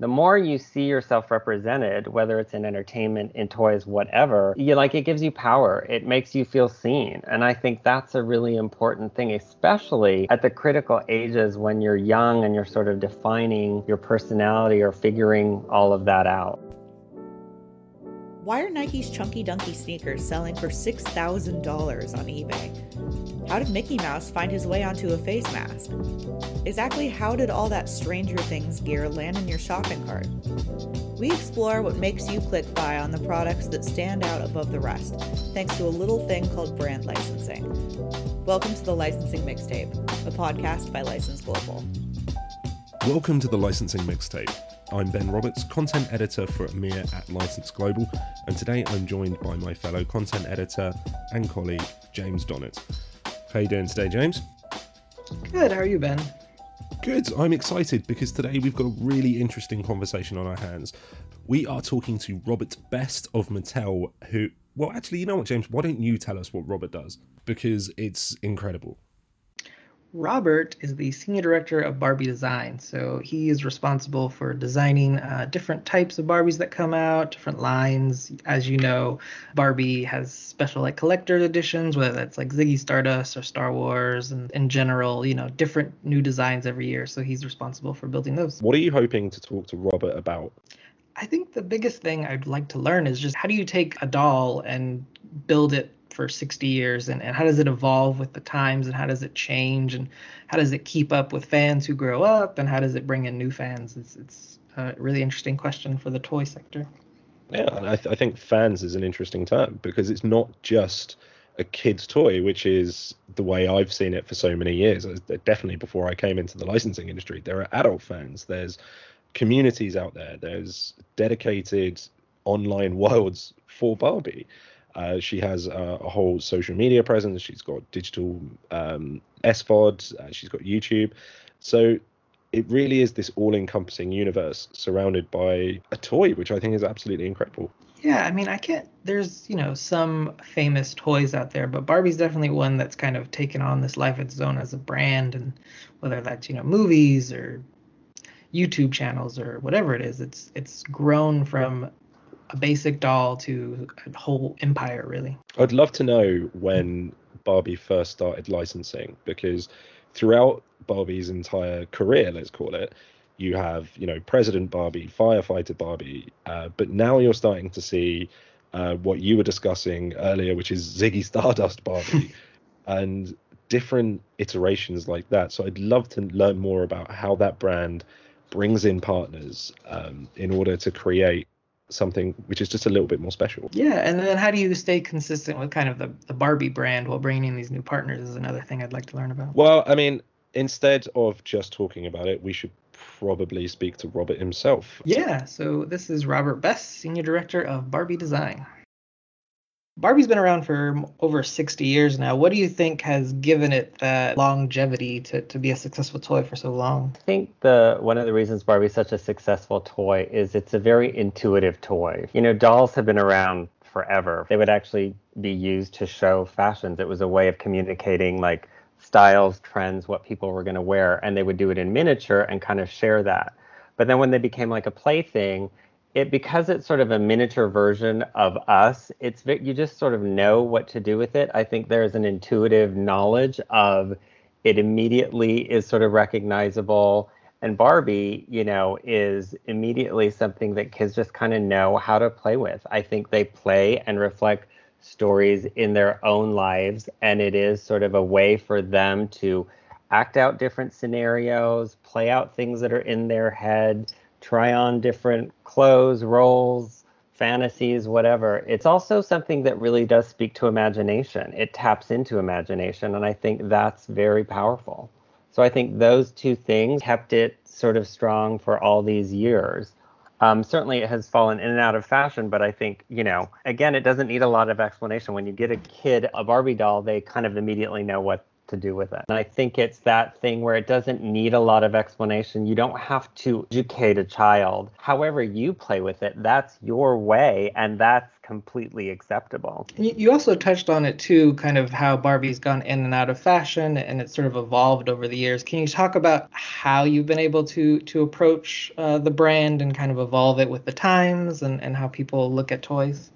The more you see yourself represented, whether it's in entertainment, in toys, whatever, you like it gives you power. It makes you feel seen. And I think that's a really important thing, especially at the critical ages when you're young and you're sort of defining your personality or figuring all of that out. Why are Nike's Chunky Dunky sneakers selling for $6,000 on eBay? How did Mickey Mouse find his way onto a face mask? Exactly how did all that Stranger Things gear land in your shopping cart? We explore what makes you click buy on the products that stand out above the rest, thanks to a little thing called brand licensing. Welcome to the Licensing Mixtape, a podcast by License Global. Welcome to the Licensing Mixtape I'm Ben Roberts, content editor for EMEA at License Global, and today I'm joined by my fellow content editor and colleague, James Donnett. How you doing today, James? Good, how are you, Ben? Good, I'm excited because today we've got a really interesting conversation on our hands. We are talking to Robert Best of Mattel, who, well, actually, you know what, James, why don't you tell us what Robert does? Because it's incredible. Robert is the senior director of Barbie design. So he is responsible for designing uh, different types of Barbies that come out, different lines. As you know, Barbie has special like collector editions, whether that's like Ziggy Stardust or Star Wars, and in general, you know, different new designs every year. So he's responsible for building those. What are you hoping to talk to Robert about? I think the biggest thing I'd like to learn is just how do you take a doll and build it for 60 years and, and how does it evolve with the times and how does it change and how does it keep up with fans who grow up and how does it bring in new fans? It's, it's a really interesting question for the toy sector. Yeah I, th- I think fans is an interesting term because it's not just a kid's toy which is the way i've seen it for so many years. Definitely before i came into the licensing industry there are adult fans there's communities out there there's dedicated online worlds for barbie uh, she has a, a, whole social media presence. She's got digital um, SVOD. Uh, she's got YouTube. So it really is this all-encompassing universe surrounded by a toy, which I think is absolutely incredible. Yeah, I mean, I can't. There's you know some famous toys out there, but Barbie's definitely one that's kind of taken on this life of its own as a brand, and whether that's you know movies or YouTube channels or whatever it is, it's it's grown from a basic doll to a whole empire, really. I'd love to know when Barbie first started licensing because throughout Barbie's entire career, let's call it, you have you know President Barbie, Firefighter Barbie, uh, but now you're starting to see uh, what you were discussing earlier, which is Ziggy Stardust Barbie, and different iterations like that. So I'd love to learn more about how that brand brings in partners um, in order to create something which is just a little bit more special. Yeah, and then how do you stay consistent with kind of the, the Barbie brand while bringing in these new partners is another thing I'd like to learn about. Well, I mean, instead of just talking about it, we should probably speak to Robert himself. Yeah, so this is Robert Best, Senior Director of Barbie Design. Barbie's been around for over 60 years now. What do you think has given it that longevity to, to be a successful toy for so long? I think the one of the reasons Barbie's such a successful toy is it's a very intuitive toy. You know, dolls have been around forever. They would actually be used to show fashions. It was a way of communicating like styles, trends, what people were going to wear, and they would do it in miniature and kind of share that. But then when they became like a plaything, it because it's sort of a miniature version of us it's you just sort of know what to do with it. I think there's an intuitive knowledge of it immediately is sort of recognizable. And barbie you know is immediately something that kids just kind of know how to play with. I think they play and reflect stories in their own lives and it is sort of a way for them to act out different scenarios play out things that are in their head try on different clothes, roles, fantasies, whatever. It's also something that really does speak to imagination. It taps into imagination, and I think that's very powerful. So I think those two things kept it sort of strong for all these years. Um, certainly, it has fallen in and out of fashion, but I think, you know, again, it doesn't need a lot of explanation. When you get a kid a Barbie doll, they kind of immediately know what to do with it. And I think it's that thing where it doesn't need a lot of explanation. You don't have to educate a child. However, you play with it, that's your way. And that's completely acceptable. You also touched on it too, kind of how Barbie's gone in and out of fashion and it's sort of evolved over the years. Can you talk about how you've been able to to approach uh, the brand and kind of evolve it with the times and, and how people look at toys?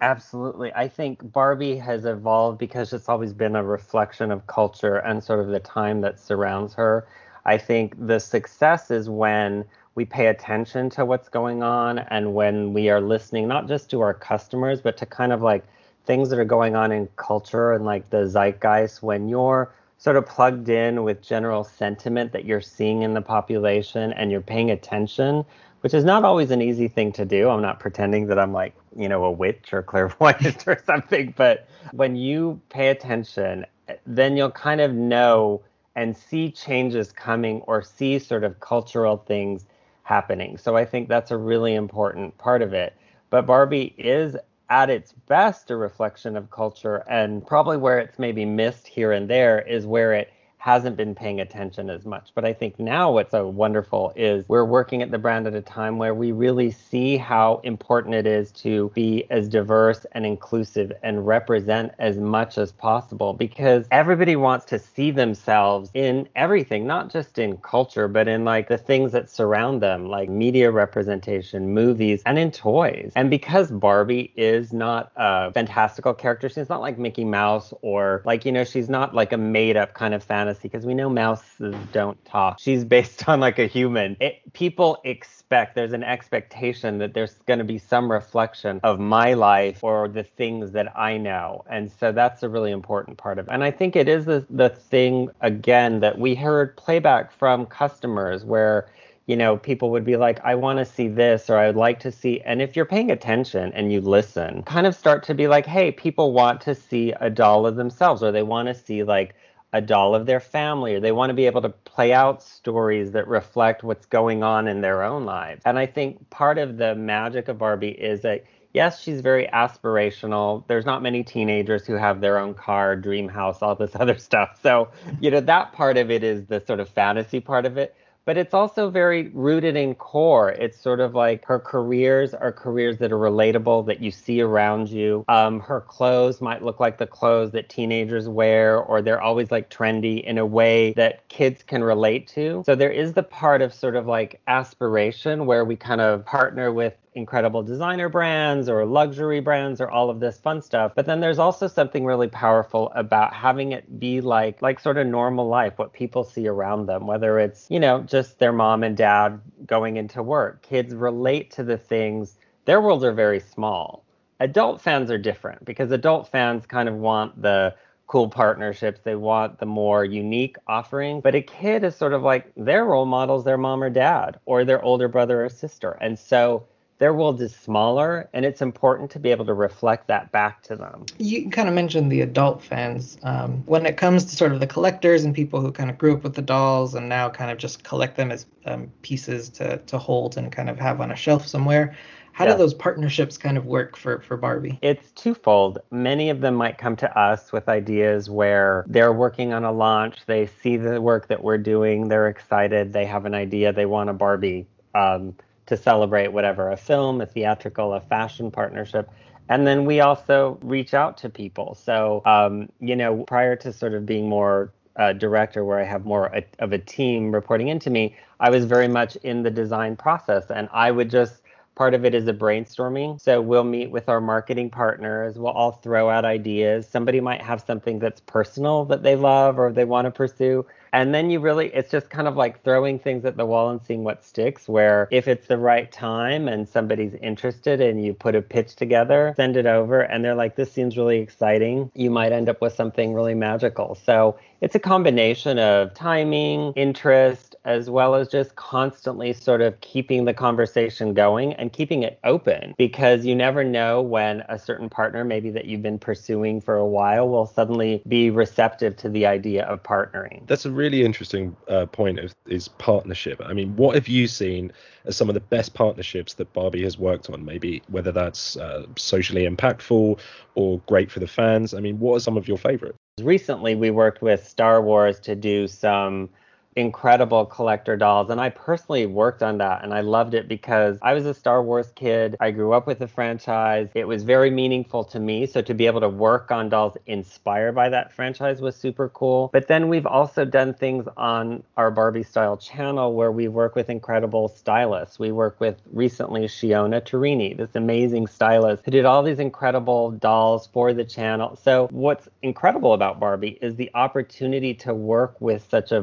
Absolutely. I think Barbie has evolved because it's always been a reflection of culture and sort of the time that surrounds her. I think the success is when we pay attention to what's going on and when we are listening not just to our customers but to kind of like things that are going on in culture and like the zeitgeist when you're sort of plugged in with general sentiment that you're seeing in the population and you're paying attention which is not always an easy thing to do i'm not pretending that i'm like you know a witch or clairvoyant or something but when you pay attention then you'll kind of know and see changes coming or see sort of cultural things happening. So I think that's a really important part of it. But Barbie is at its best a reflection of culture and probably where it's maybe missed here and there is where it hasn't been paying attention as much. But I think now what's so wonderful is we're working at the brand at a time where we really see how important it is to be as diverse and inclusive and represent as much as possible because everybody wants to see themselves in everything, not just in culture, but in like the things that surround them, like media representation, movies, and in toys. And because Barbie is not a fantastical character, she's not like Mickey Mouse or like, you know, she's not like a made up kind of fantasy because we know mouses don't talk. She's based on like a human. It, people expect there's an expectation that there's going to be some reflection of my life or the things that I know, and so that's a really important part of it. And I think it is the the thing again that we heard playback from customers where you know, people would be like, I want to see this or I would like to see. And if you're paying attention and you listen, kind of start to be like, hey, people want to see a doll of themselves or they want to see like a doll of their family or they want to be able to play out stories that reflect what's going on in their own lives. And I think part of the magic of Barbie is that yes, she's very aspirational. There's not many teenagers who have their own car, dream house, all this other stuff. So, you know, that part of it is the sort of fantasy part of it but it's also very rooted in core. It's sort of like her careers are careers that are relatable that you see around you. Um, her clothes might look like the clothes that teenagers wear, or they're always like trendy in a way that kids can relate to. So there is the part of sort of like aspiration where we kind of partner with incredible designer brands or luxury brands or all of this fun stuff. But then there's also something really powerful about having it be like like sort of normal life, what people see around them, whether it's, you know, just their mom and dad going into work. Kids relate to the things. Their worlds are very small. Adult fans are different because adult fans kind of want the cool partnerships. They want the more unique offering. But a kid is sort of like their role models, their mom or dad, or their older brother or sister. And so their world is smaller and it's important to be able to reflect that back to them you kind of mentioned the adult fans um, when it comes to sort of the collectors and people who kind of grew up with the dolls and now kind of just collect them as um, pieces to, to hold and kind of have on a shelf somewhere how yeah. do those partnerships kind of work for, for Barbie? It's twofold. Many of them might come to us with ideas where they're working on a launch, they see the work that we're doing, they're excited, they have an idea, they want a Barbie um, to celebrate whatever a film, a theatrical, a fashion partnership. And then we also reach out to people. So, um, you know, prior to sort of being more uh, director where I have more a, of a team reporting into me, I was very much in the design process and I would just part of it is a brainstorming. So we'll meet with our marketing partners. We'll all throw out ideas. Somebody might have something that's personal that they love or they want to pursue and then you really it's just kind of like throwing things at the wall and seeing what sticks where if it's the right time and somebody's interested and you put a pitch together send it over and they're like this seems really exciting. You might end up with something really magical. So it's a combination of timing interest as well as just constantly sort of keeping the conversation going and keeping it open because you never know when a certain partner maybe that you've been pursuing for a while will suddenly be receptive to the idea of partnering. That's a really interesting uh, point of, is partnership. I mean, what have you seen as some of the best partnerships that Barbie has worked on? Maybe whether that's uh, socially impactful or great for the fans. I mean, what are some of your favorites? Recently, we worked with Star Wars to do some incredible collector dolls. And I personally worked on that and I loved it because I was a Star Wars kid. I grew up with the franchise. It was very meaningful to me. So to be able to work on dolls inspired by that franchise was super cool. But then we've also done things on our Barbie style channel where we work with incredible stylists. We work with recently Shiona Turini, this amazing stylist who did all these incredible dolls for the channel. So what's incredible about Barbie is the opportunity to work with such a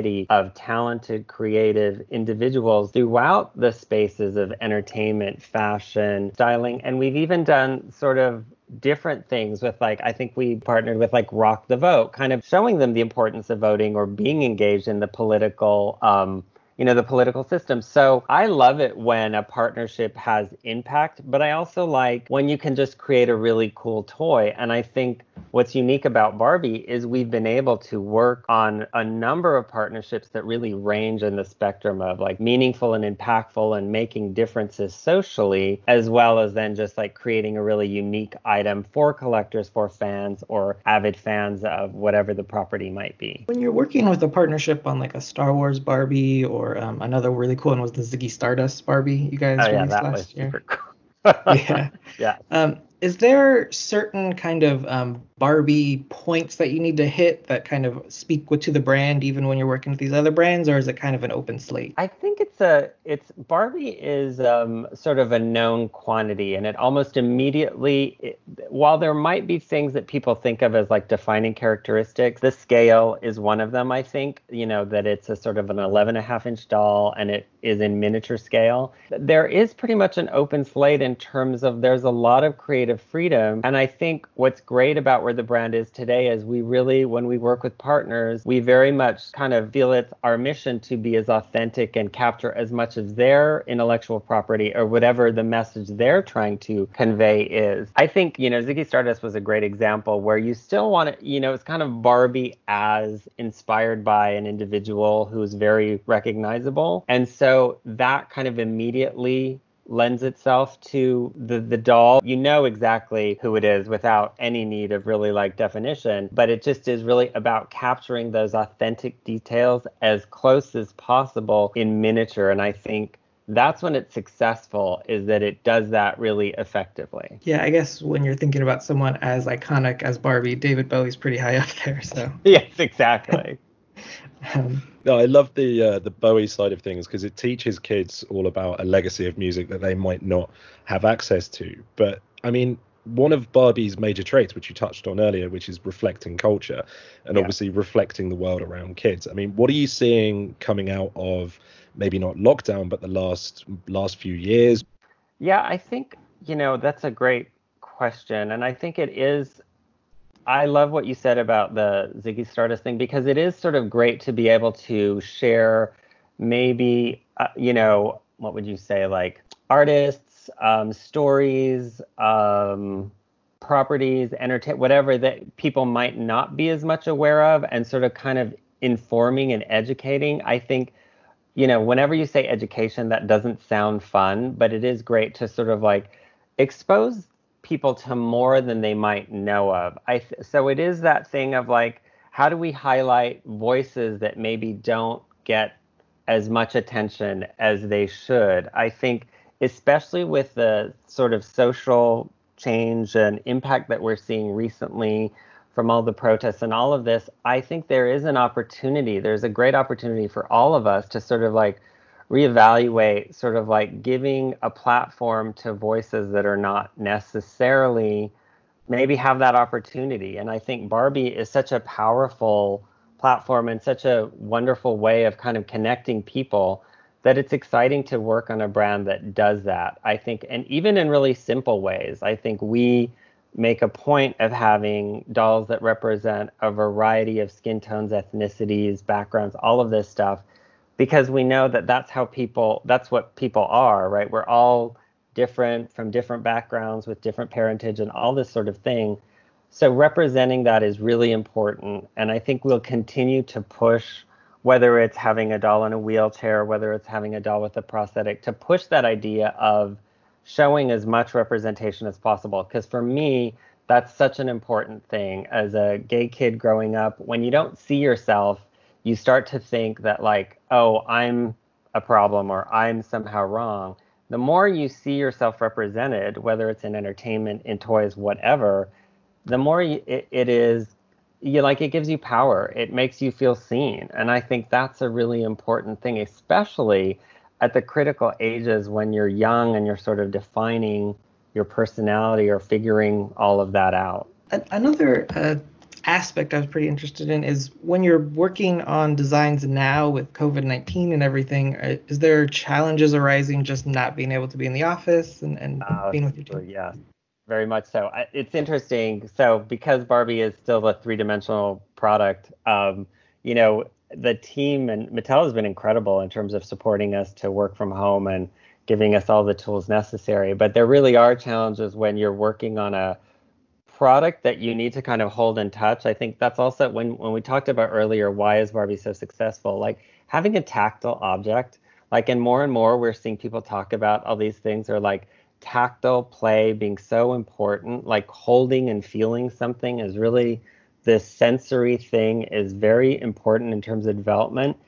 variety of talented, creative individuals throughout the spaces of entertainment, fashion, styling. And we've even done sort of different things with like I think we partnered with like Rock the Vote, kind of showing them the importance of voting or being engaged in the political um, you know the political system. So i love it when a partnership has impact but i also like when you can just create a really cool toy. And i think what's unique about barbie is we've been able to work on a number of partnerships that really range in the spectrum of like meaningful and impactful and making differences socially as well as then just like creating a really unique item for collectors for fans or avid fans of whatever the property might be. When you're working with a partnership on like a star wars barbie or um, another really cool one was the Ziggy Stardust Barbie you guys oh, released yeah, last year. Cool. yeah. Yeah. Um, is there certain kind of um, Barbie points that you need to hit that kind of speak to the brand, even when you're working with these other brands, or is it kind of an open slate? I think it's a it's Barbie is um, sort of a known quantity, and it almost immediately, it, while there might be things that people think of as like defining characteristics, the scale is one of them. I think you know that it's a sort of an 11 and a half inch doll, and it is in miniature scale. There is pretty much an open slate in terms of there's a lot of creative freedom, and I think what's great about where the brand is today is we really, when we work with partners, we very much kind of feel it's our mission to be as authentic and capture as much of their intellectual property or whatever the message they're trying to convey is. I think, you know, Ziggy Stardust was a great example where you still want to, you know, it's kind of Barbie as inspired by an individual who's very recognizable. And so that kind of immediately lends itself to the the doll. You know exactly who it is without any need of really like definition, but it just is really about capturing those authentic details as close as possible in miniature and I think that's when it's successful is that it does that really effectively. Yeah, I guess when you're thinking about someone as iconic as Barbie, David Bowie's pretty high up there, so. yes, exactly. Um, no, I love the uh, the Bowie side of things because it teaches kids all about a legacy of music that they might not have access to. But I mean, one of Barbie's major traits, which you touched on earlier, which is reflecting culture and yeah. obviously reflecting the world around kids. I mean, what are you seeing coming out of maybe not lockdown, but the last last few years? Yeah, I think you know that's a great question, and I think it is I love what you said about the Ziggy Stardust thing because it is sort of great to be able to share maybe, uh, you know, what would you say, like artists, um, stories, um, properties, entertain, whatever that people might not be as much aware of, and sort of kind of informing and educating. I think, you know, whenever you say education, that doesn't sound fun, but it is great to sort of like expose people to more than they might know of. I th- so it is that thing of like how do we highlight voices that maybe don't get as much attention as they should. I think especially with the sort of social change and impact that we're seeing recently from all the protests and all of this, I think there is an opportunity. There's a great opportunity for all of us to sort of like reevaluate sort of like giving a platform to voices that are not necessarily maybe have that opportunity. And I think Barbie is such a powerful platform and such a wonderful way of kind of connecting people that it's exciting to work on a brand that does that. I think, and even in really simple ways, I think we make a point of having dolls that represent a variety of skin tones, ethnicities, backgrounds, all of this stuff because we know that that's how people that's what people are right? We're all different from different backgrounds with different parentage and all this sort of thing. So representing that is really important and i think we'll continue to push whether it's having a doll in a wheelchair whether it's having a doll with a prosthetic to push that idea of showing as much representation as possible. Because for me that's such an important thing. As a gay kid growing up when you don't see yourself you start to think that like, oh, I'm a problem or I'm somehow wrong. The more you see yourself represented, whether it's in entertainment, in toys, whatever, the more you, it, it is you like it gives you power. It makes you feel seen, and I think that's a really important thing, especially at the critical ages when you're young and you're sort of defining your personality or figuring all of that out. Another uh, aspect I was pretty interested in is when you're working on designs now with COVID 19 and everything, uh, is there challenges arising just not being able to be in the office and, and uh, being with your team? Yeah, very much so. It's interesting. So, because Barbie is still a three dimensional product, um, you know, the team and Mattel has been incredible in terms of supporting us to work from home and giving us all the tools necessary. But there really are challenges when you're working on a product that you need to kind of hold and touch. I think that's also when when we talked about earlier why is Barbie so successful? Like having a tactile object, like and more and more we're seeing people talk about all these things are like tactile play being so important, like holding and feeling something is really this sensory thing is very important in terms of development.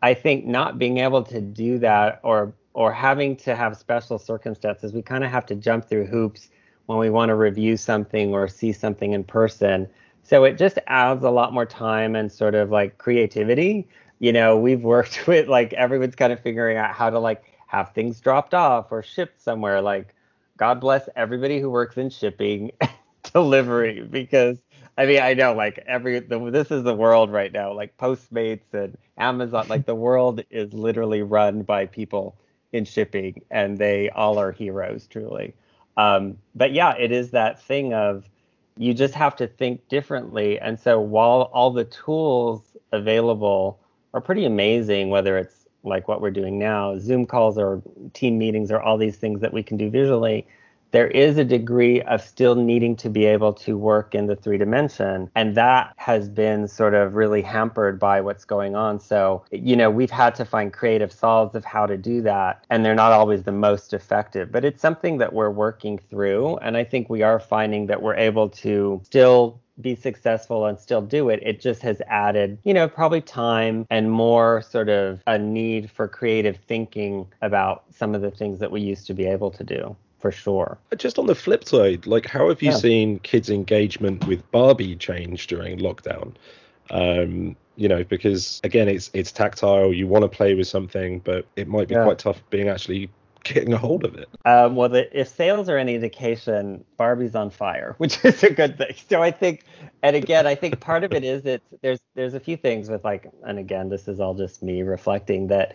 I think not being able to do that or or having to have special circumstances, we kind of have to jump through hoops when we want to review something or see something in person. So it just adds a lot more time and sort of like creativity. You know, we've worked with like everyone's kind of figuring out how to like have things dropped off or shipped somewhere. Like, God bless everybody who works in shipping delivery because I mean, I know like every the, this is the world right now. Like Postmates and Amazon, like the world is literally run by people in shipping, and they all are heroes, truly. Um, but yeah, it is that thing of you just have to think differently. And so while all the tools available are pretty amazing, whether it's like what we're doing now, Zoom calls or team meetings or all these things that we can do visually, there is a degree of still needing to be able to work in the three dimension. And that has been sort of really hampered by what's going on. So, you know, we've had to find creative solves of how to do that. And they're not always the most effective, but it's something that we're working through. And I think we are finding that we're able to still be successful and still do it. It just has added, you know, probably time and more sort of a need for creative thinking about some of the things that we used to be able to do for sure. Just on the flip side, like how have you yeah. seen kids' engagement with Barbie change during lockdown? Um, you know, because again, it's it's tactile. You want to play with something, but it might be yeah. quite tough being actually getting a hold of it. Um, well, the, if sales are any indication, Barbie's on fire, which is a good thing. So I think, and again, I think part of it is that there's there's a few things with like, and again, this is all just me reflecting that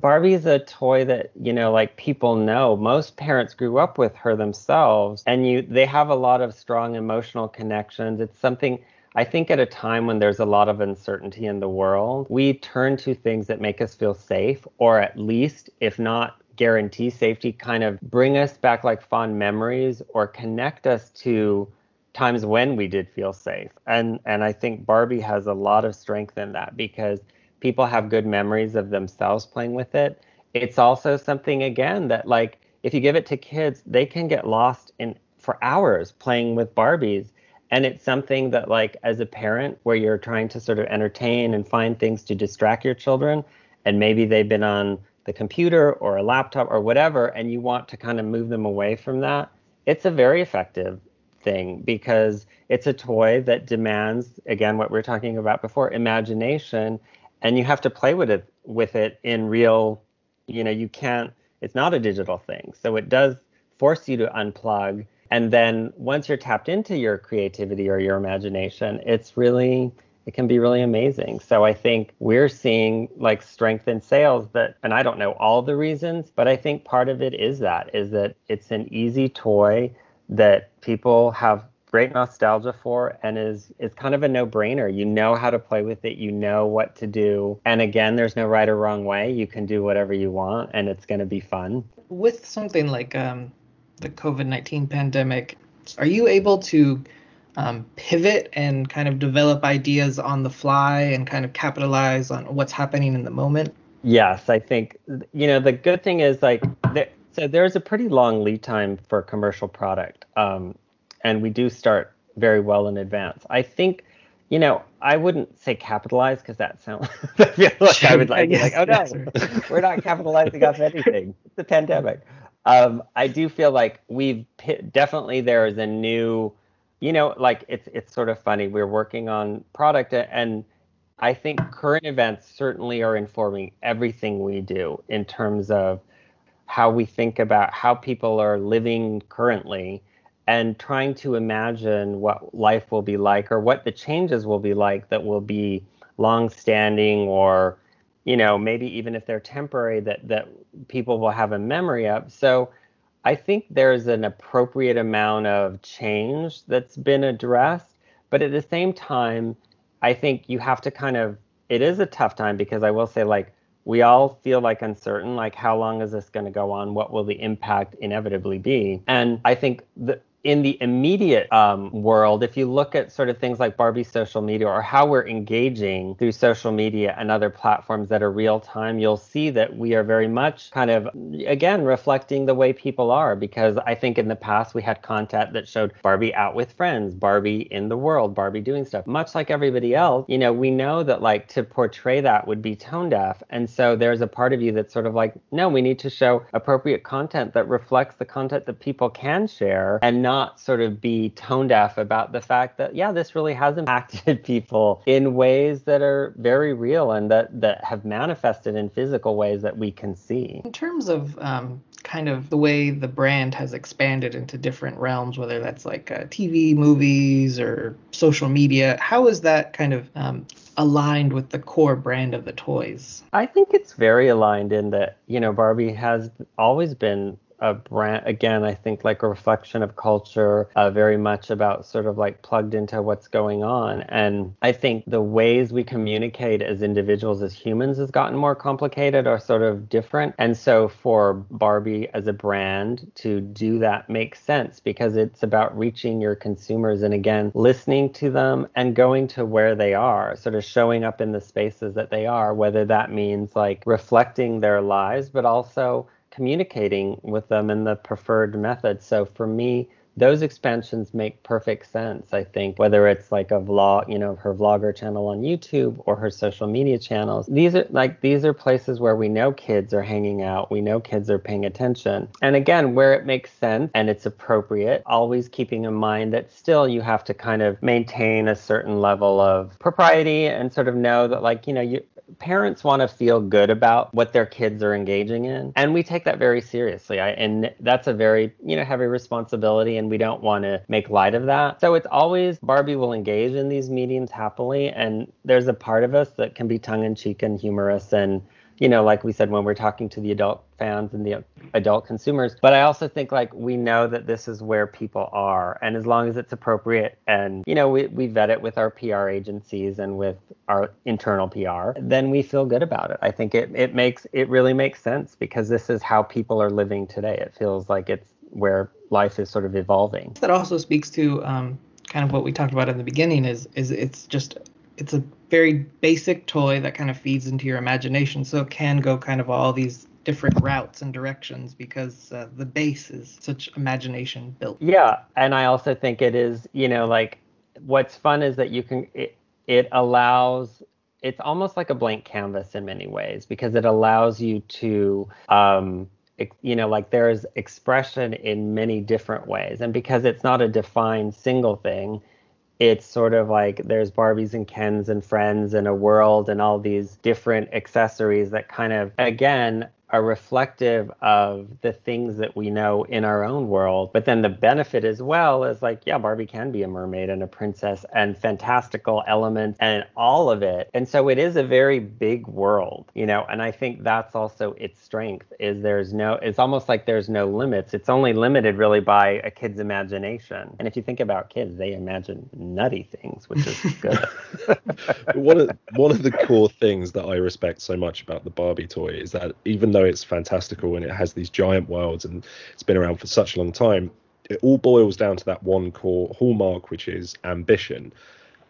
Barbie is a toy that you know like people know. Most parents grew up with her themselves and you they have a lot of strong emotional connections. It's something I think at a time when there's a lot of uncertainty in the world we turn to things that make us feel safe or at least if not guarantee safety kind of bring us back like fond memories or connect us to times when we did feel safe. And and I think Barbie has a lot of strength in that because people have good memories of themselves playing with it. It's also something again that like if you give it to kids, they can get lost in for hours playing with Barbies. And it's something that like as a parent where you're trying to sort of entertain and find things to distract your children and maybe they've been on the computer or a laptop or whatever and you want to kind of move them away from that, it's a very effective thing because it's a toy that demands again what we are talking about before imagination and you have to play with it with it in real you know you can't it's not a digital thing. So it does force you to unplug. And then once you're tapped into your creativity or your imagination it's really it can be really amazing. So i think we're seeing like strength in sales that and i don't know all the reasons but i think part of it is that is that it's an easy toy that people have great nostalgia for and is is kind of a no-brainer. You know how to play with it, you know what to do. And again, there's no right or wrong way. You can do whatever you want and it's going to be fun. With something like um, the COVID-19 pandemic, are you able to um, pivot and kind of develop ideas on the fly and kind of capitalize on what's happening in the moment? Yes, I think you know the good thing is like there, so there's a pretty long lead time for commercial product. Um, and we do start very well in advance. I think you know, I wouldn't say capitalize because that sounds. I feel like I would like, yes, like, oh no, we're not capitalizing off anything. It's the pandemic. Um, I do feel like we've definitely there is a new, you know, like it's it's sort of funny. We're working on product and I think current events certainly are informing everything we do in terms of how we think about how people are living currently and trying to imagine what life will be like or what the changes will be like that will be long standing or you know maybe even if they're temporary that that people will have a memory of. So i think there's an appropriate amount of change that's been addressed but at the same time I think you have to kind of it is a tough time because I will say like we all feel like uncertain like how long is this going to go on? What will the impact inevitably be? And i think the in the immediate um, world, if you look at sort of things like Barbie's social media or how we're engaging through social media and other platforms that are real time, you'll see that we are very much kind of, again, reflecting the way people are. Because I think in the past we had content that showed Barbie out with friends, Barbie in the world, Barbie doing stuff. Much like everybody else, you know, we know that like to portray that would be tone deaf. And so there's a part of you that's sort of like, no, we need to show appropriate content that reflects the content that people can share and not sort of be tone deaf about the fact that yeah this really has impacted people in ways that are very real and that that have manifested in physical ways that we can see. In terms of um, kind of the way the brand has expanded into different realms whether that's like uh, tv movies or social media how is that kind of um, aligned with the core brand of the toys? I think it's very aligned in that you know barbie has always been a brand again i think like a reflection of culture uh, very much about sort of like plugged into what's going on. And i think the ways we communicate as individuals as humans has gotten more complicated or sort of different. And so for barbie as a brand to do that makes sense because it's about reaching your consumers and again listening to them and going to where they are sort of showing up in the spaces that they are whether that means like reflecting their lives but also communicating with them in the preferred method. So for me, those expansions make perfect sense. I think whether it's like a vlog, you know, her vlogger channel on YouTube or her social media channels, these are like these are places where we know kids are hanging out, we know kids are paying attention. And again, where it makes sense and it's appropriate, always keeping in mind that still you have to kind of maintain a certain level of propriety and sort of know that like, you know, you parents want to feel good about what their kids are engaging in and we take that very seriously. I, and that's a very you know heavy responsibility and we don't want to make light of that. So it's always barbie will engage in these mediums happily and there's a part of us that can be tongue-in-cheek and humorous and you know, like we said when we're talking to the adult fans and the adult consumers. But I also think like we know that this is where people are, and as long as it's appropriate, and you know, we we vet it with our PR agencies and with our internal PR, then we feel good about it. I think it it makes it really makes sense because this is how people are living today. It feels like it's where life is sort of evolving. That also speaks to um, kind of what we talked about in the beginning. Is is it's just it's a very basic toy that kind of feeds into your imagination, so it can go kind of all these different routes and directions because uh, the base is such imagination built. Yeah, and I also think it is, you know, like what's fun is that you can it, it allows it's almost like a blank canvas in many ways because it allows you to um, you know like there's expression in many different ways and because it's not a defined single thing it's sort of like there's Barbies and Kens and friends and a world and all these different accessories that kind of again are reflective of the things that we know in our own world. But then the benefit as well is like, yeah, Barbie can be a mermaid and a princess and fantastical elements and all of it. And so it is a very big world, you know, and I think that's also its strength is there's no it's almost like there's no limits. It's only limited really by a kid's imagination. And if you think about kids, they imagine nutty things, which is good. one of one of the core things that I respect so much about the Barbie toy is that even though though it's fantastical and it has these giant worlds and it's been around for such a long time, it all boils down to that one core hallmark, which is ambition.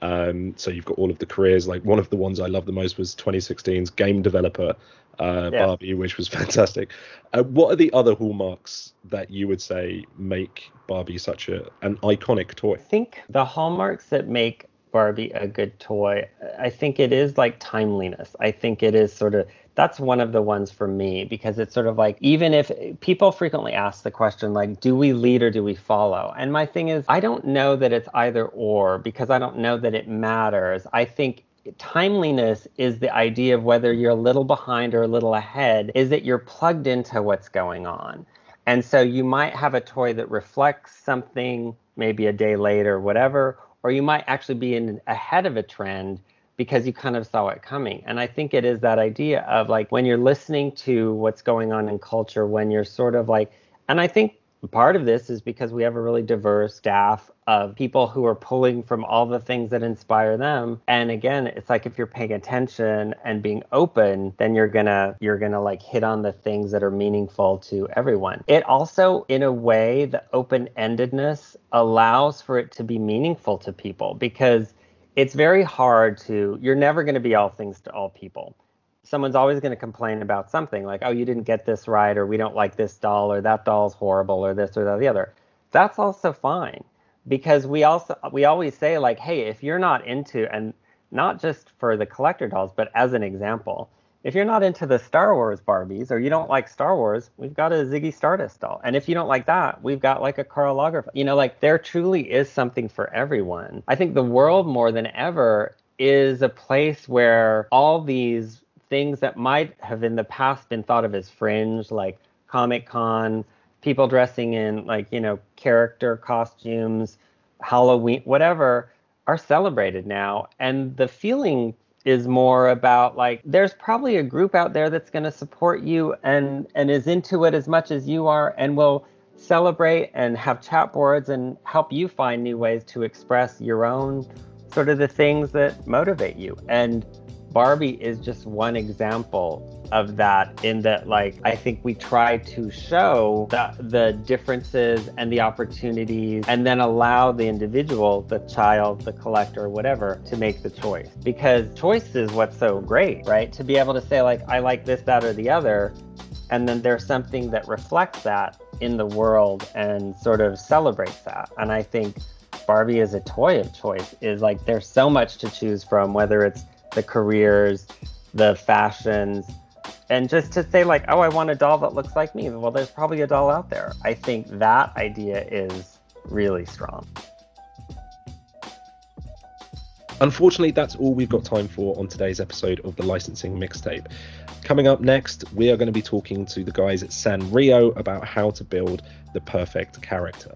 Um, so you've got all of the careers. Like one of the ones I love the most was 2016's game developer uh, yeah. Barbie, which was fantastic. Uh, what are the other hallmarks that you would say make Barbie such a an iconic toy? I think the hallmarks that make Barbie a good toy? I think it is like timeliness. I think it is sort of that's one of the ones for me because it's sort of like even if people frequently ask the question like do we lead or do we follow? And my thing is i don't know that it's either or because i don't know that it matters. I think timeliness is the idea of whether you're a little behind or a little ahead. Is that you're plugged into what's going on? And so you might have a toy that reflects something maybe a day later whatever or you might actually be in ahead of a trend because you kind of saw it coming. And I think it is that idea of like when you're listening to what's going on in culture, when you're sort of like, and I think part of this is because we have a really diverse staff of people who are pulling from all the things that inspire them and again it's like if you're paying attention and being open then you're gonna you're gonna like hit on the things that are meaningful to everyone it also in a way the open-endedness allows for it to be meaningful to people because it's very hard to you're never going to be all things to all people. Someone's always going to complain about something like oh you didn't get this right or we don't like this doll or that doll's horrible or this or that or the other. That's also fine because we also we always say like hey if you're not into and not just for the collector dolls but as an example if you're not into the Star Wars Barbies or you don't like Star Wars, we've got a Ziggy Stardust doll. And if you don't like that, we've got like a Karl Lagerfeld. You know, like there truly is something for everyone. I think the world more than ever is a place where all these things that might have in the past been thought of as fringe, like Comic Con, people dressing in like, you know, character costumes, Halloween, whatever, are celebrated now. And the feeling is more about like there's probably a group out there that's going to support you and and is into it as much as you are and will celebrate and have chat boards and help you find new ways to express your own sort of the things that motivate you. And Barbie is just one example of that in that like I think we try to show the the differences and the opportunities and then allow the individual, the child, the collector, whatever, to make the choice. Because choice is what's so great, right? To be able to say like I like this, that, or the other, and then there's something that reflects that in the world and sort of celebrates that. And I think Barbie is a toy of choice is like there's so much to choose from, whether it's the careers, the fashions, and just to say like, oh, I want a doll that looks like me. Well, there's probably a doll out there. I think that idea is really strong. Unfortunately, that's all we've got time for on today's episode of the licensing mixtape. Coming up next, we are going to be talking to the guys at Sanrio about how to build the perfect character.